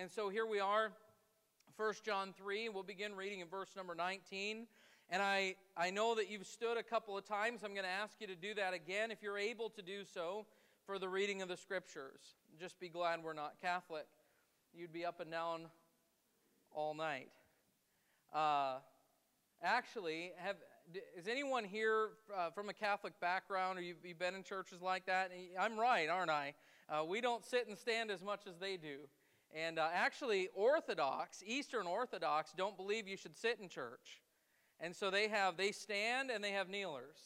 And so here we are, 1 John 3. We'll begin reading in verse number 19. And I, I know that you've stood a couple of times. I'm going to ask you to do that again if you're able to do so for the reading of the scriptures. Just be glad we're not Catholic. You'd be up and down all night. Uh, actually, have, is anyone here uh, from a Catholic background or you've, you've, been in churches like that? I'm right, aren't I? Uh, we don't sit and stand as much as they do. And uh, actually, Orthodox, Eastern Orthodox, don't believe you should sit in church. And so they have, they stand and they have kneelers.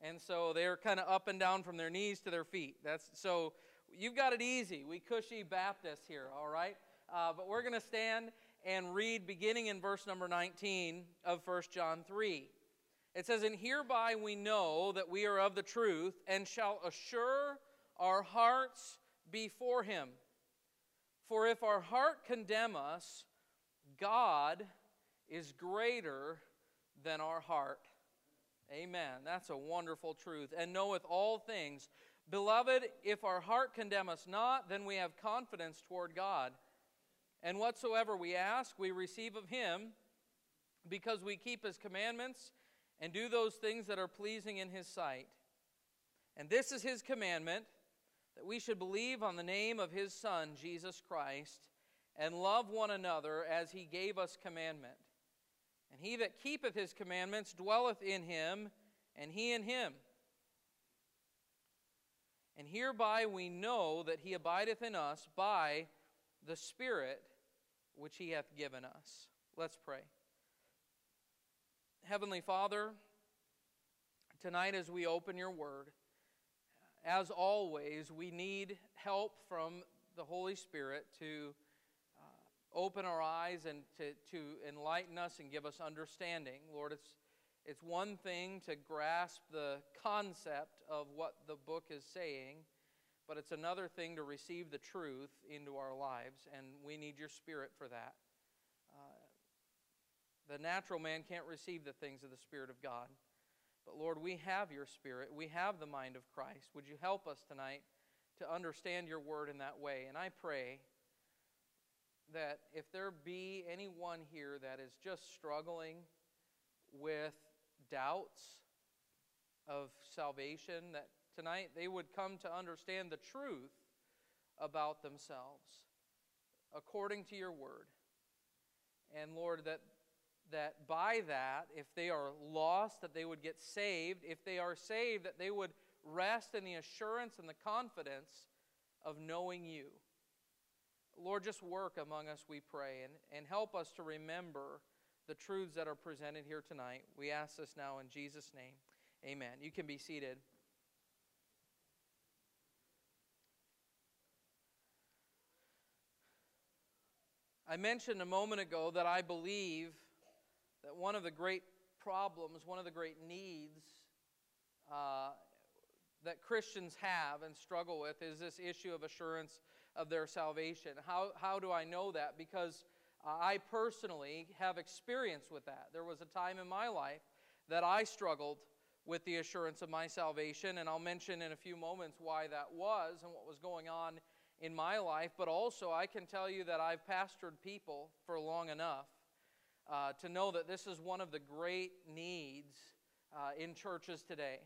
And so they're kind of up and down from their knees to their feet. That's so you've got it easy. We cushy Baptists here, all right? Uh, but we're going to stand and read beginning in verse number 19 of 1 John 3. It says, And hereby we know that we are of the truth and shall assure our hearts before him. For if our heart condemn us, God is greater than our heart. Amen. That's a wonderful truth. And knoweth all things. Beloved, if our heart condemn us not, then we have confidence toward God. And whatsoever we ask, we receive of him, because we keep his commandments and do those things that are pleasing in his sight. And this is his commandment that we should believe on the name of his Son, Jesus Christ, and love one another as he gave us commandment. And he that keepeth his commandments dwelleth in him, and he in him. And hereby we know that he abideth in us by the Spirit which he hath given us. Let's pray. Heavenly Father, tonight as we open your word, as always, we need help from the Holy Spirit to open our eyes and to, to enlighten us and give us understanding. Lord, it's, it's one thing to grasp the concept of what the book is saying, but it's another thing to receive the truth into our lives, and we need your spirit for that. Uh, the natural man can't receive the things of the Spirit of God. But Lord, we have your Spirit. We have the mind of Christ. Would you help us tonight to understand your word in that way? And I pray that if there be anyone here that is just struggling with doubts of salvation, that tonight they would come to understand the truth about themselves according to your word. And Lord, that that by that, if they are lost, that they would get saved. If they are saved, that they would rest in the assurance and the confidence of knowing you. Lord, just work among us, we pray, and, and help us to remember the truths that are presented here tonight. We ask this now in Jesus' name. Amen. You can be seated. I mentioned a moment ago that I believe that one of the great problems, one of the great needs uh, that Christians have and struggle with is this issue of assurance of their salvation. How, how do I know that? Because uh, I personally have experience with that. There was a time in my life that I struggled with the assurance of my salvation, and I'll mention in a few moments why that was and what was going on in my life. But also, I can tell you that I've pastored people for long enough uh, to know that this is one of the great needs uh, in churches today.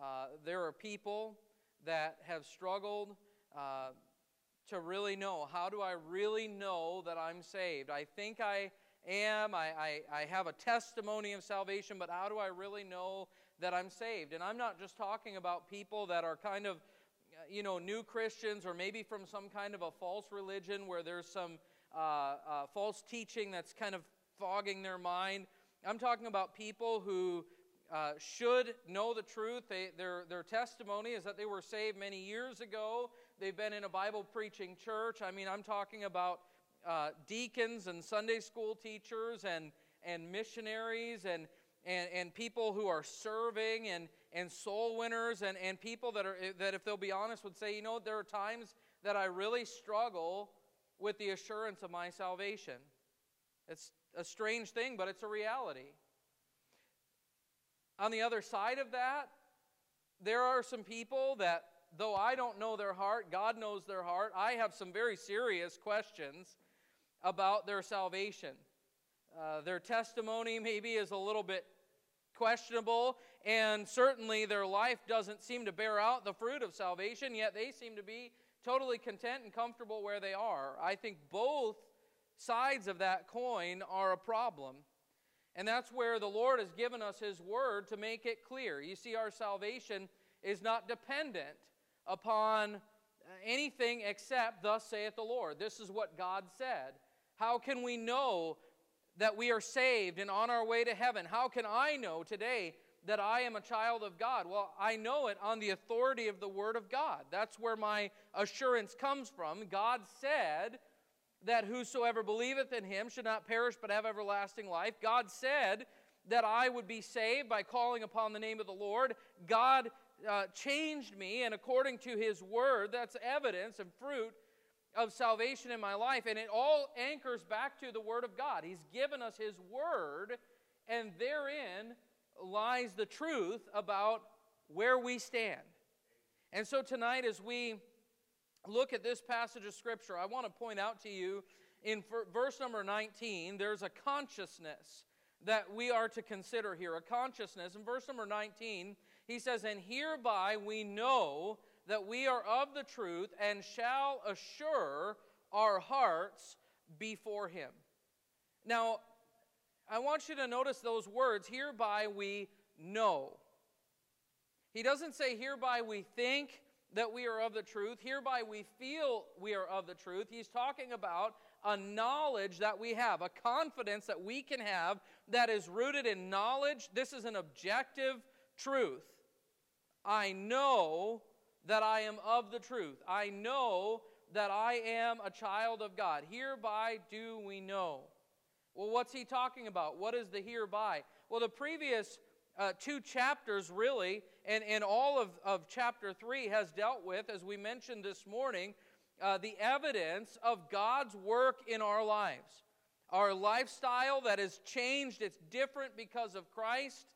Uh, there are people that have struggled uh, to really know. How do I really know that I'm saved? I think I am. I, I, I have a testimony of salvation, but how do I really know that I'm saved? And I'm not just talking about people that are kind of, you know, new Christians or maybe from some kind of a false religion where there's some uh, uh, false teaching that's kind of fogging their mind. I'm talking about people who uh, should know the truth. They, their, their testimony is that they were saved many years ago. They've been in a Bible preaching church. I mean, I'm talking about uh, deacons and Sunday school teachers and, and missionaries and, and, and people who are serving and, and soul winners and, and people that, are, that, if they'll be honest, would say, you know, there are times that I really struggle with the assurance of my salvation. It's a strange thing, but it's a reality. On the other side of that, there are some people that, though I don't know their heart, God knows their heart. I have some very serious questions about their salvation. Uh, their testimony maybe is a little bit questionable, and certainly their life doesn't seem to bear out the fruit of salvation, yet they seem to be totally content and comfortable where they are. I think both sides of that coin are a problem. And that's where the Lord has given us His Word to make it clear. You see, our salvation is not dependent upon anything except, Thus saith the Lord. This is what God said. How can we know that we are saved and on our way to heaven? How can I know today that I am a child of God? Well, I know it on the authority of the Word of God. That's where my assurance comes from. God said, that whosoever believeth in him should not perish but have everlasting life. God said that I would be saved by calling upon the name of the Lord. God uh, changed me, and according to his word, that's evidence and fruit of salvation in my life. And it all anchors back to the word of God. He's given us his word, and therein lies the truth about where we stand. And so tonight, as we look at this passage of Scripture, I want to point out to you in verse number 19, there's a consciousness that we are to consider here. A consciousness. In verse number 19, he says, And hereby we know that we are of the truth and shall assure our hearts before him. Now, I want you to notice those words, hereby we know. He doesn't say, hereby we think, that we are of the truth. Hereby we feel we are of the truth. He's talking about a knowledge that we have, a confidence that we can have that is rooted in knowledge. This is an objective truth. I know that I am of the truth. I know that I am a child of God. Hereby do we know. Well, what's he talking about? What is the hereby? Well, the previous uh, two chapters, really, and, and all of, of chapter 3 has dealt with, as we mentioned this morning, uh, the evidence of God's work in our lives. Our lifestyle that has changed, it's different because of Christ,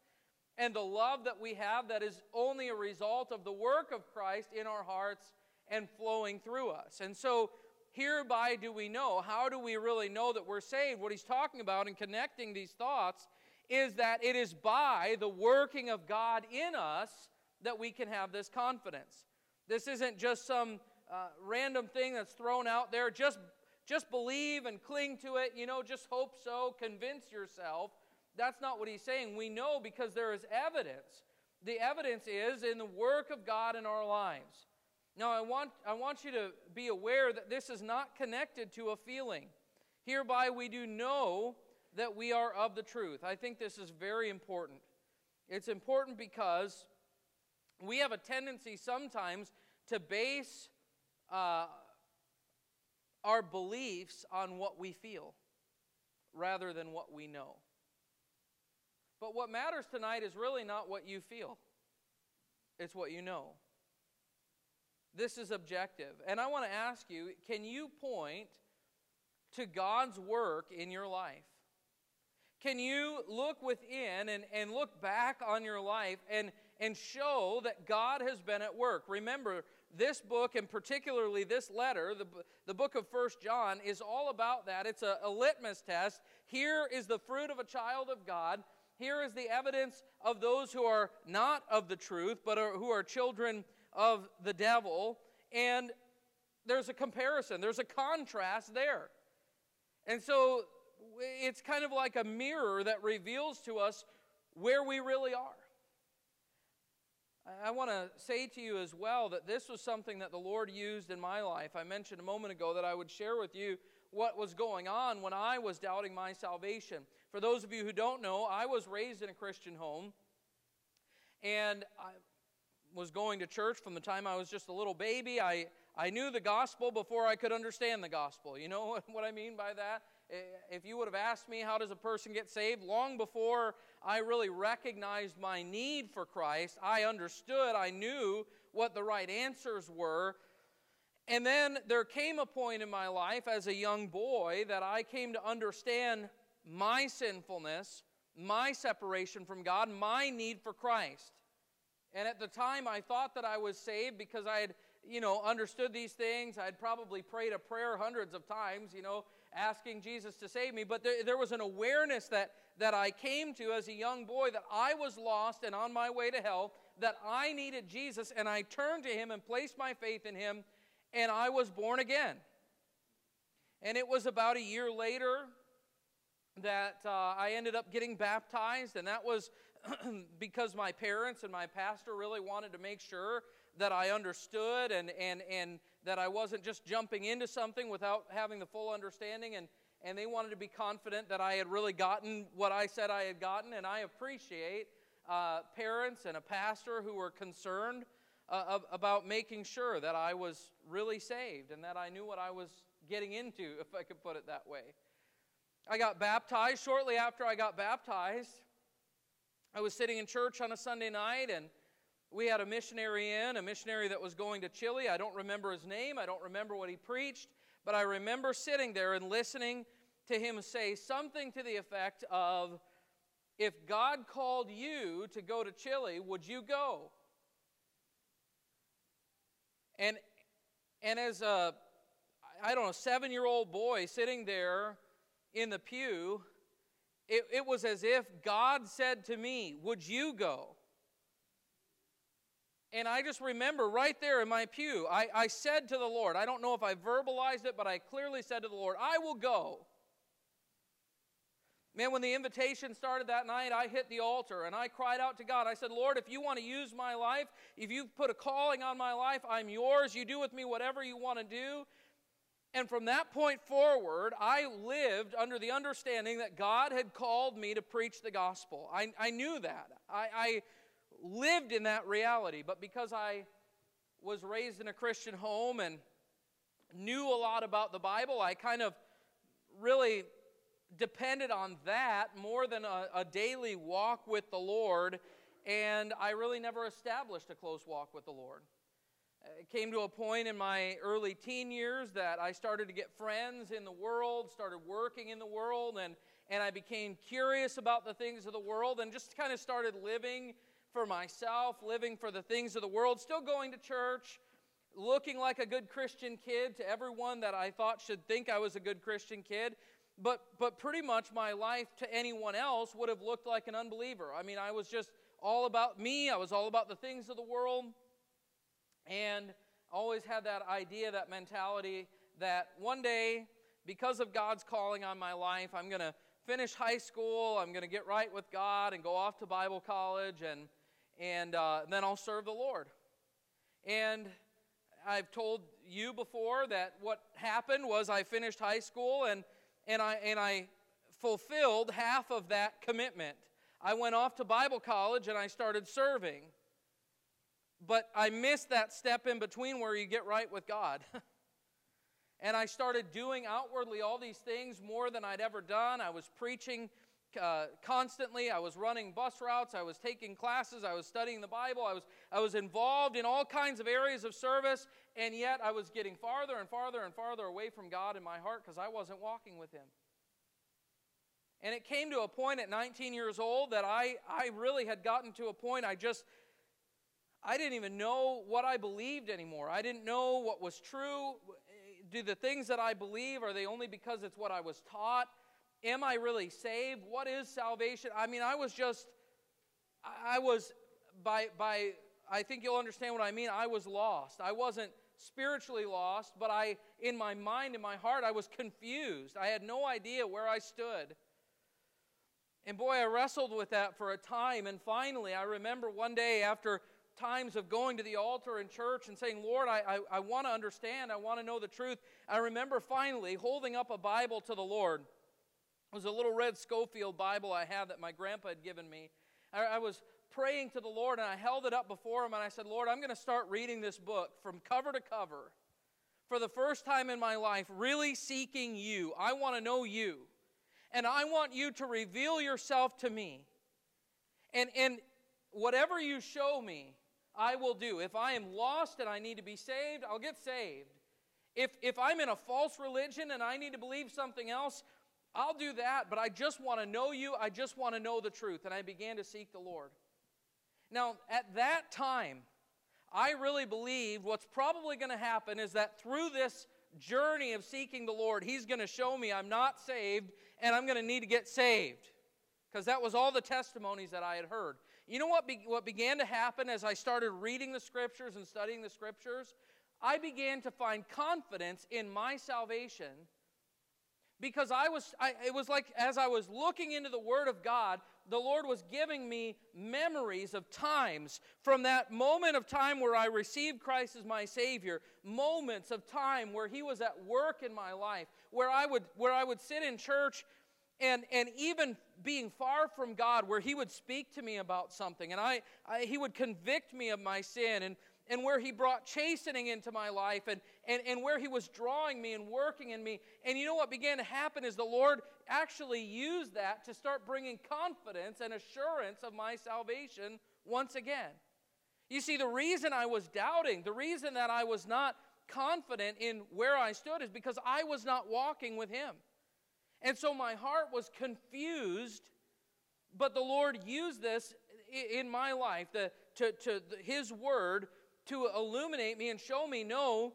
and the love that we have that is only a result of the work of Christ in our hearts and flowing through us. And so, hereby do we know. How do we really know that we're saved? What he's talking about in connecting these thoughts is that it is by the working of God in us that we can have this confidence. This isn't just some uh, random thing that's thrown out there. Just, just believe and cling to it. You know, just hope so. Convince yourself. That's not what he's saying. We know because there is evidence. The evidence is in the work of God in our lives. Now, I want, I want you to be aware that this is not connected to a feeling. Hereby we do know that we are of the truth. I think this is very important. It's important because we have a tendency sometimes to base uh, our beliefs on what we feel rather than what we know. But what matters tonight is really not what you feel, it's what you know. This is objective. And I want to ask you can you point to God's work in your life? Can you look within and, and look back on your life and, and show that God has been at work? Remember, this book, and particularly this letter, the, the book of First John, is all about that. It's a, a litmus test. Here is the fruit of a child of God. Here is the evidence of those who are not of the truth, but are, who are children of the devil. And there's a comparison, there's a contrast there. And so it's kind of like a mirror that reveals to us where we really are. I want to say to you as well that this was something that the Lord used in my life. I mentioned a moment ago that I would share with you what was going on when I was doubting my salvation. For those of you who don't know, I was raised in a Christian home and I was going to church from the time I was just a little baby. I, I knew the gospel before I could understand the gospel. You know what I mean by that? If you would have asked me, how does a person get saved? Long before I really recognized my need for Christ, I understood, I knew what the right answers were. And then there came a point in my life as a young boy that I came to understand my sinfulness, my separation from God, my need for Christ. And at the time, I thought that I was saved because I had you know, understood these things. I'd probably prayed a prayer hundreds of times, you know, asking Jesus to save me. But there, there was an awareness that, that I came to as a young boy that I was lost and on my way to hell, that I needed Jesus, and I turned to him and placed my faith in him, and I was born again. And it was about a year later that uh, I ended up getting baptized, and that was because my parents and my pastor really wanted to make sure that I understood and, and, and that I wasn't just jumping into something without having the full understanding. And, and they wanted to be confident that I had really gotten what I said I had gotten. And I appreciate uh, parents and a pastor who were concerned uh, about making sure that I was really saved and that I knew what I was getting into, if I could put it that way. I got baptized. Shortly after I got baptized, I was sitting in church on a Sunday night and we had a missionary in, a missionary that was going to Chile. I don't remember his name, I don't remember what he preached, but I remember sitting there and listening to him say something to the effect of, If God called you to go to Chile, would you go? And, and as a, I don't know, seven year old boy sitting there in the pew, it, it was as if God said to me, Would you go? And I just remember right there in my pew, I, I said to the Lord, I don't know if I verbalized it, but I clearly said to the Lord, I will go. Man, when the invitation started that night, I hit the altar and I cried out to God. I said, Lord, if you want to use my life, if you've put a calling on my life, I'm yours. You do with me whatever you want to do. And from that point forward, I lived under the understanding that God had called me to preach the gospel. I, I knew that. I lived in that reality. But because I was raised in a Christian home and knew a lot about the Bible, I kind of really depended on that more than a, a, daily walk with the Lord, and I really never established a close walk with the Lord. It came to a point in my early teen years that I started to get friends in the world, started working in the world, and, and I became curious about the things of the world and just kind of started living for myself, living for the things of the world, still going to church, looking like a good Christian kid to everyone that I thought should think I was a good Christian kid. But, but pretty much my life to anyone else would have looked like an unbeliever. I mean, I was just all about me, I was all about the things of the world. And always had that idea, that mentality that one day, because of God's calling on my life, I'm going to finish high school, I'm going to get right with God and go off to Bible college and and uh, then I'll serve the Lord. And I've told you before that what happened was I finished high school and, and, I, and I fulfilled half of that commitment. I went off to Bible college and I started serving. But I missed that step in between where you get right with God. and I started doing outwardly all these things more than I'd ever done. I was preaching uh, constantly. I was running bus routes. I was taking classes. I was studying the Bible. I was, I was involved in all kinds of areas of service, and yet I was getting farther and farther and farther away from God in my heart because I wasn't walking with Him. And it came to a point at 19 years old that I, I really had gotten to a point I just, I didn't even know what I believed anymore. I didn't know what was true. Do the things that I believe, are they only because it's what I was taught? Am I really saved? What is salvation? I mean, I was just, I was, by, by, I think you'll understand what I mean. I was lost. I wasn't spiritually lost, but I, in my mind, in my heart, I was confused. I had no idea where I stood. And boy, I wrestled with that for a time. And finally, I remember one day after times of going to the altar in church and saying, Lord, I, I, I want to understand. I want to know the truth. I remember finally holding up a Bible to the Lord. It was a little red Scofield Bible I had that my grandpa had given me. I, I was praying to the Lord and I held it up before him and I said, Lord, I'm going to start reading this book from cover to cover for the first time in my life, really seeking you. I want to know you. And I want you to reveal yourself to me. And, and whatever you show me, I will do. If I am lost and I need to be saved, I'll get saved. If, if I'm in a false religion and I need to believe something else, I'll do that, but I just want to know you. I just want to know the truth. And I began to seek the Lord. Now, at that time, I really believe what's probably going to happen is that through this journey of seeking the Lord, He's going to show me I'm not saved and I'm going to need to get saved. Because that was all the testimonies that I had heard. You know what, be, what began to happen as I started reading the scriptures and studying the scriptures? I began to find confidence in my salvation because I was, I, it was like as I was looking into the Word of God, the Lord was giving me memories of times. From that moment of time where I received Christ as my Savior, moments of time where He was at work in my life, where I would, where I would sit in church and, and even being far from God, where He would speak to me about something and I, I He would convict me of my sin and and where he brought chastening into my life and, and, and where he was drawing me and working in me. And you know what began to happen is the Lord actually used that to start bringing confidence and assurance of my salvation once again. You see, the reason I was doubting, the reason that I was not confident in where I stood is because I was not walking with him. And so my heart was confused, but the Lord used this in my life, the, to, to his word to illuminate me and show me no,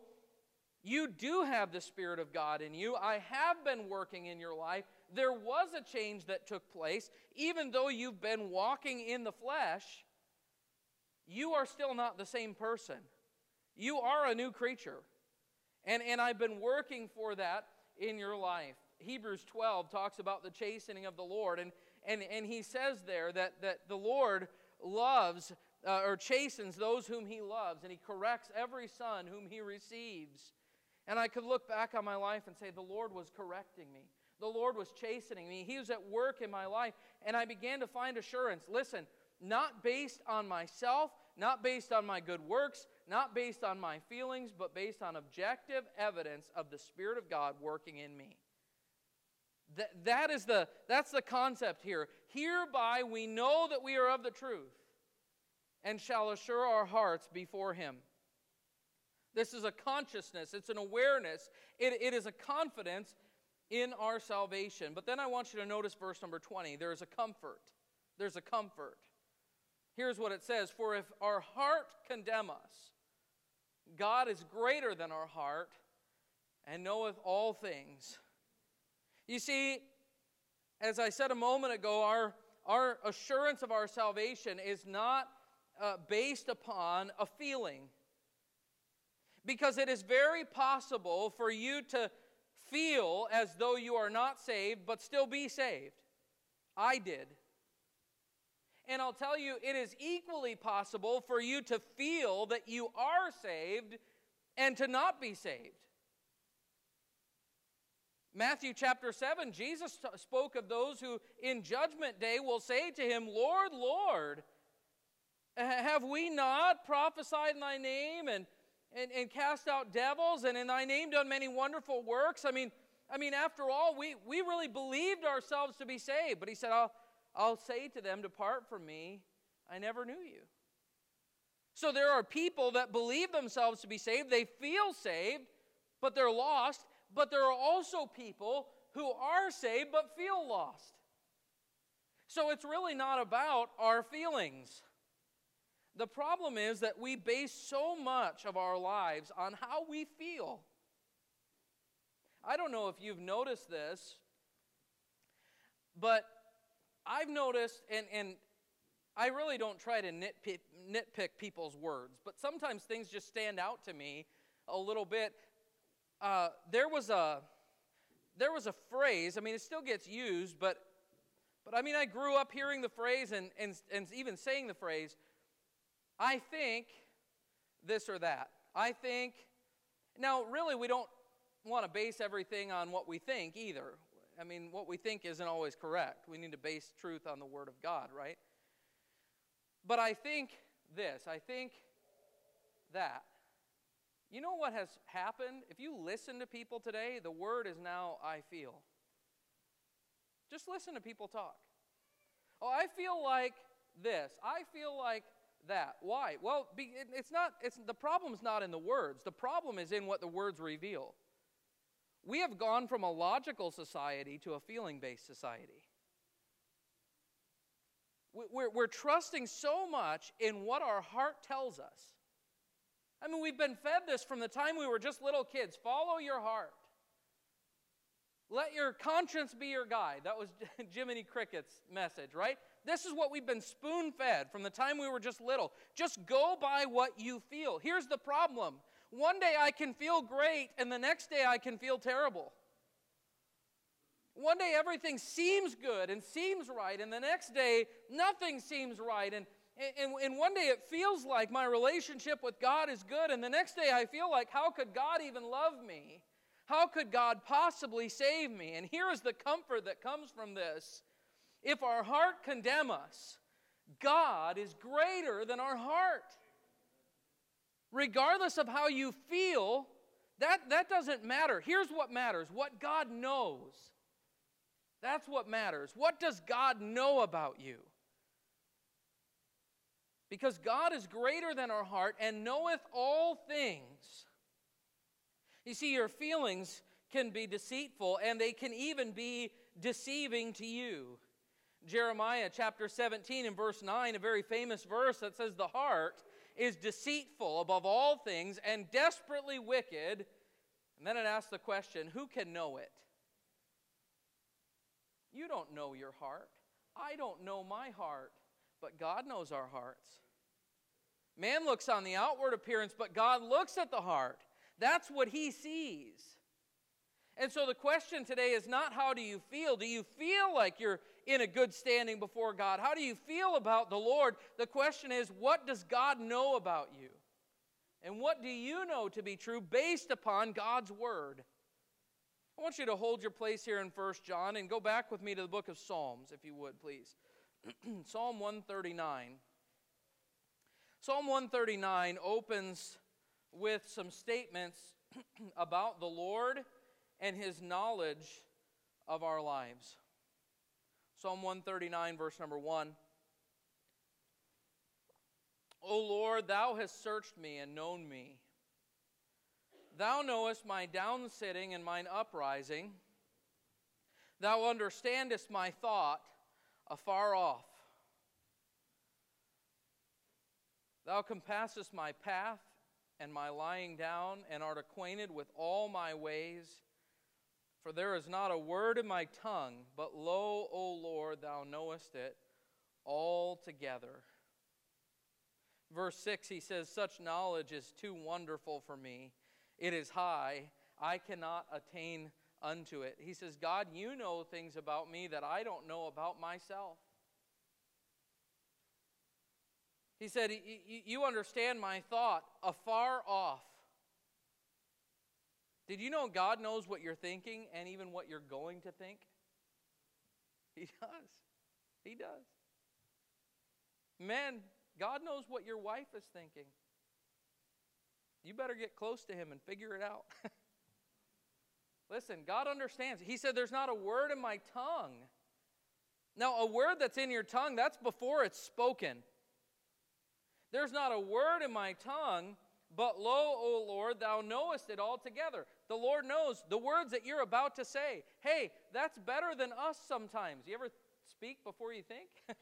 you do have the Spirit of God in you. I have been working in your life. There was a change that took place. Even though you've been walking in the flesh, you are still not the same person. You are a new creature. And, and I've been working for that in your life. Hebrews 12 talks about the chastening of the Lord, and, and, and he says there that, that the Lord loves uh, or chastens those whom he loves, and he corrects every son whom he receives. And I could look back on my life and say, The Lord was correcting me. The Lord was chastening me. He was at work in my life. And I began to find assurance. Listen, not based on myself, not based on my good works, not based on my feelings, but based on objective evidence of the Spirit of God working in me. That, that is the, that's the concept here. Hereby we know that we are of the truth and shall assure our hearts before Him. This is a consciousness, it's an awareness, it, it is a confidence in our salvation. But then I want you to notice verse number 20. There's a comfort. There's a comfort. Here's what it says For if our heart condemn us, God is greater than our heart and knoweth all things. You see, as I said a moment ago, our, our assurance of our salvation is not uh, based upon a feeling. Because it is very possible for you to feel as though you are not saved, but still be saved. I did. And I'll tell you, it is equally possible for you to feel that you are saved and to not be saved. Matthew chapter 7, Jesus spoke of those who in judgment day will say to him, Lord, Lord, have we not prophesied in thy name and, and, and cast out devils and in thy name done many wonderful works? I mean, I mean, after all, we, we really believed ourselves to be saved. But he said, I'll, I'll say to them, Depart from me, I never knew you. So there are people that believe themselves to be saved. They feel saved, but they're lost. But there are also people who are saved but feel lost. So it's really not about our feelings. The problem is that we base so much of our lives on how we feel. I don't know if you've noticed this, but I've noticed, and, and I really don't try to nitpick, nitpick people's words, but sometimes things just stand out to me a little bit. Uh, there was a there was a phrase. I mean, it still gets used, but but I mean, I grew up hearing the phrase and and, and even saying the phrase. I think this or that. I think. Now, really, we don't want to base everything on what we think either. I mean, what we think isn't always correct. We need to base truth on the Word of God, right? But I think this. I think that. You know what has happened? If you listen to people today, the word is now I feel. Just listen to people talk. Oh, I feel like this. I feel like that. Why? Well, it's not, it's, the problem's not in the words, the problem is in what the words reveal. We have gone from a logical society to a feeling based society. We're, we're trusting so much in what our heart tells us. I mean, we've been fed this from the time we were just little kids. Follow your heart. Let your conscience be your guide. That was Jiminy Cricket's message, right? This is what we've been spoon fed from the time we were just little. Just go by what you feel. Here's the problem one day I can feel great, and the next day I can feel terrible. One day everything seems good and seems right, and the next day nothing seems right. And, and, and one day it feels like my relationship with God is good, and the next day I feel like, how could God even love me? How could God possibly save me? And here is the comfort that comes from this. If our heart condemn us, God is greater than our heart. Regardless of how you feel, that, that doesn't matter. Here's what matters what God knows. That's what matters. What does God know about you? Because God is greater than our heart and knoweth all things. You see, your feelings can be deceitful and they can even be deceiving to you. Jeremiah chapter 17 and verse 9, a very famous verse that says, The heart is deceitful above all things and desperately wicked. And then it asks the question, Who can know it? You don't know your heart. I don't know my heart, but God knows our hearts. Man looks on the outward appearance, but God looks at the heart. That's what he sees. And so the question today is not how do you feel? Do you feel like you're in a good standing before God? How do you feel about the Lord? The question is what does God know about you? And what do you know to be true based upon God's word? I want you to hold your place here in 1 John and go back with me to the book of Psalms, if you would, please. Psalm 139. Psalm 139 opens with some statements about the Lord and his knowledge of our lives. Psalm 139, verse number 1. O Lord, thou hast searched me and known me. Thou knowest my downsitting and mine uprising. Thou understandest my thought afar off. Thou compassest my path and my lying down, and art acquainted with all my ways. For there is not a word in my tongue, but lo, O Lord, thou knowest it altogether. Verse 6, he says, Such knowledge is too wonderful for me. It is high. I cannot attain unto it. He says, God, you know things about me that I don't know about myself. He said, You understand my thought afar off. Did you know God knows what you're thinking and even what you're going to think? He does. He does. Men, God knows what your wife is thinking. You better get close to Him and figure it out. Listen, God understands. He said, There's not a word in my tongue. Now, a word that's in your tongue, that's before it's spoken. There's not a word in my tongue, but lo, O Lord, thou knowest it altogether. The Lord knows the words that you're about to say. Hey, that's better than us sometimes. You ever speak before you think?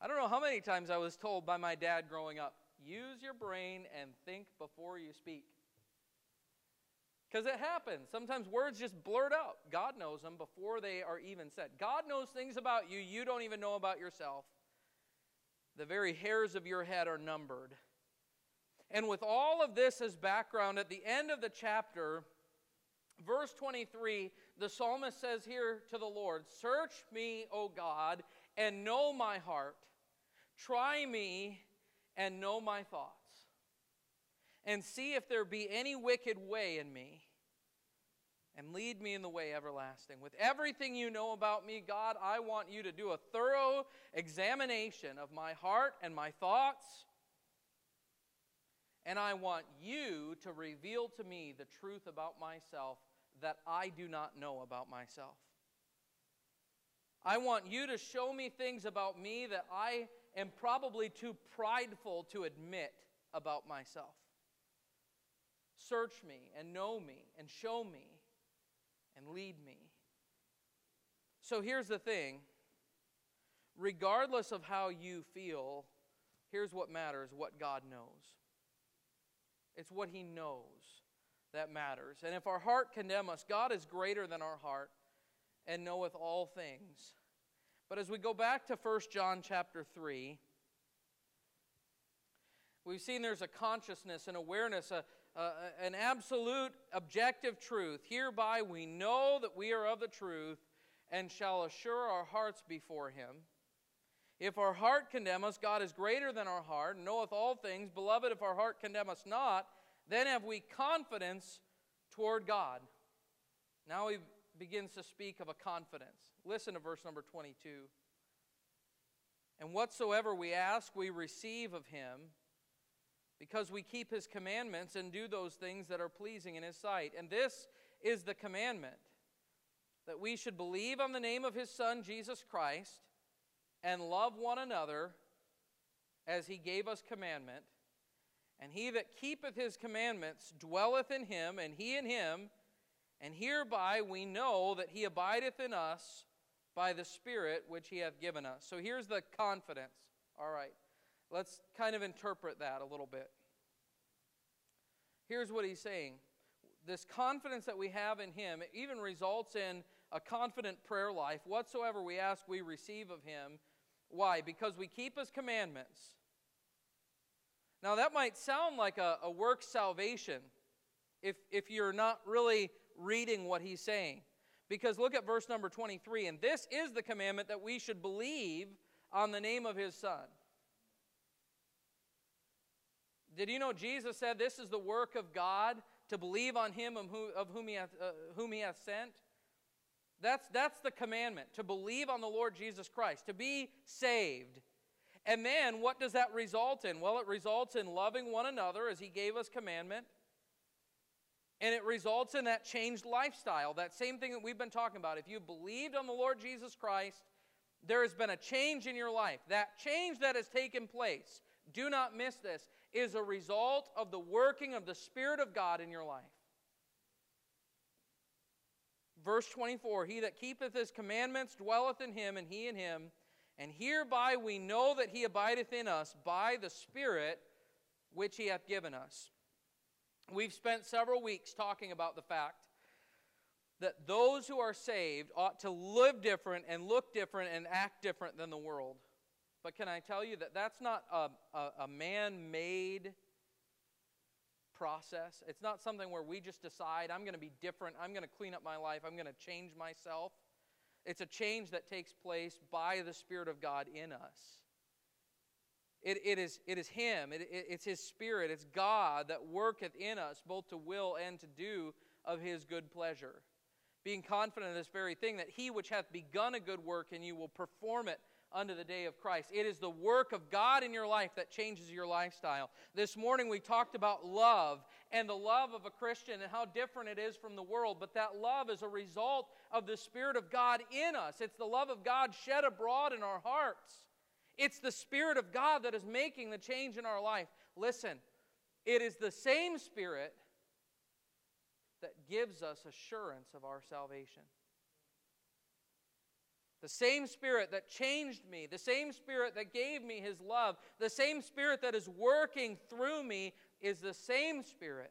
I don't know how many times I was told by my dad growing up use your brain and think before you speak. Because it happens. Sometimes words just blurt out. God knows them before they are even said. God knows things about you you don't even know about yourself. The very hairs of your head are numbered. And with all of this as background, at the end of the chapter, verse 23, the psalmist says here to the Lord Search me, O God, and know my heart. Try me and know my thoughts. And see if there be any wicked way in me and lead me in the way everlasting. With everything you know about me, God, I want you to do a thorough examination of my heart and my thoughts. And I want you to reveal to me the truth about myself that I do not know about myself. I want you to show me things about me that I am probably too prideful to admit about myself. Search me and know me and show me and lead me. So here's the thing regardless of how you feel, here's what matters what God knows. It's what He knows that matters. And if our heart condemn us, God is greater than our heart and knoweth all things. But as we go back to 1 John chapter 3, we've seen there's a consciousness, an awareness, a, an absolute objective truth. Hereby we know that we are of the truth and shall assure our hearts before Him. If our heart condemn us, God is greater than our heart, and knoweth all things. Beloved, if our heart condemn us not, then have we confidence toward God. Now he begins to speak of a confidence. Listen to verse number 22. And whatsoever we ask, we receive of him, because we keep his commandments and do those things that are pleasing in his sight. And this is the commandment that we should believe on the name of his Son, Jesus Christ, and love one another as he gave us commandment. And he that keepeth his commandments dwelleth in him, and he in him. And hereby we know that he abideth in us by the Spirit which he hath given us. So here's the confidence. All right, let's kind of interpret that a little bit. Here's what he's saying this confidence that we have in him even results in a confident prayer life. Whatsoever we ask, we receive of him. Why? Because we keep his commandments. Now, that might sound like a, a work salvation if, if you're not really reading what he's saying. Because look at verse number 23 and this is the commandment that we should believe on the name of his Son. Did you know Jesus said this is the work of God to believe on him of whom, of whom, he, hath, uh, whom he hath sent? That's, that's the commandment, to believe on the Lord Jesus Christ, to be saved. And then what does that result in? Well, it results in loving one another as he gave us commandment. And it results in that changed lifestyle, that same thing that we've been talking about. If you believed on the Lord Jesus Christ, there has been a change in your life. That change that has taken place, do not miss this, is a result of the working of the Spirit of God in your life. Verse 24 He that keepeth his commandments dwelleth in him, and he in him. And hereby we know that he abideth in us by the Spirit which he hath given us. We've spent several weeks talking about the fact that those who are saved ought to live different and look different and act different than the world. But can I tell you that that's not a, a, a man made process. It's not something where we just decide, I'm going to be different, I'm going to clean up my life, I'm going to change myself. It's a change that takes place by the Spirit of God in us. It, it, is, it is Him, it, it, it's His Spirit, it's God that worketh in us both to will and to do of His good pleasure. Being confident of this very thing, that He which hath begun a good work in you will perform it unto the day of Christ. It is the work of God in your life that changes your lifestyle. This morning we talked about love and the love of a Christian and how different it is from the world, but that love is a result of the Spirit of God in us. It's the love of God shed abroad in our hearts. It's the Spirit of God that is making the change in our life. Listen, it is the same Spirit that gives us assurance of our salvation. The same Spirit that changed me, the same Spirit that gave me His love, the same Spirit that is working through me is the same Spirit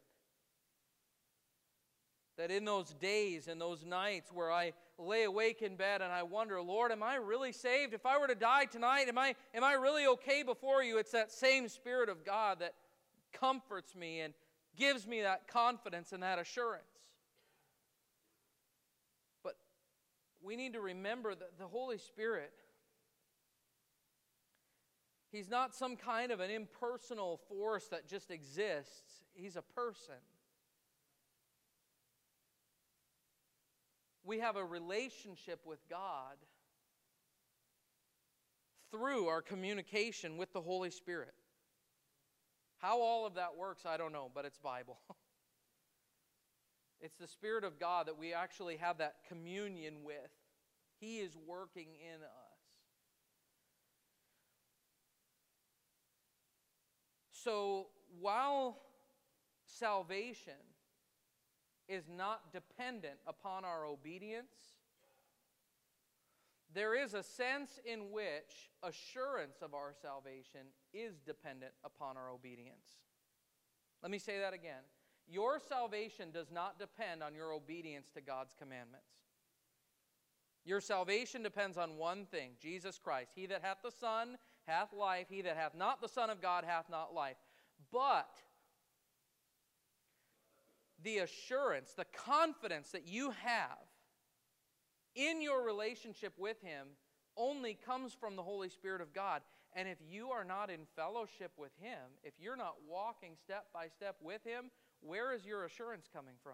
that in those days and those nights where I lay awake in bed and I wonder, Lord, am I really saved? If I were to die tonight, am I, am I really okay before you? It's that same Spirit of God that comforts me and gives me that confidence and that assurance. We need to remember that the Holy Spirit, He's not some kind of an impersonal force that just exists, He's a person. We have a relationship with God through our communication with the Holy Spirit. How all of that works, I don't know, but it's Bible. It's the Spirit of God that we actually have that communion with. He is working in us. So while salvation is not dependent upon our obedience, there is a sense in which assurance of our salvation is dependent upon our obedience. Let me say that again. Your salvation does not depend on your obedience to God's commandments. Your salvation depends on one thing Jesus Christ. He that hath the Son hath life, he that hath not the Son of God hath not life. But the assurance, the confidence that you have in your relationship with Him only comes from the Holy Spirit of God. And if you are not in fellowship with Him, if you're not walking step by step with Him, where is your assurance coming from?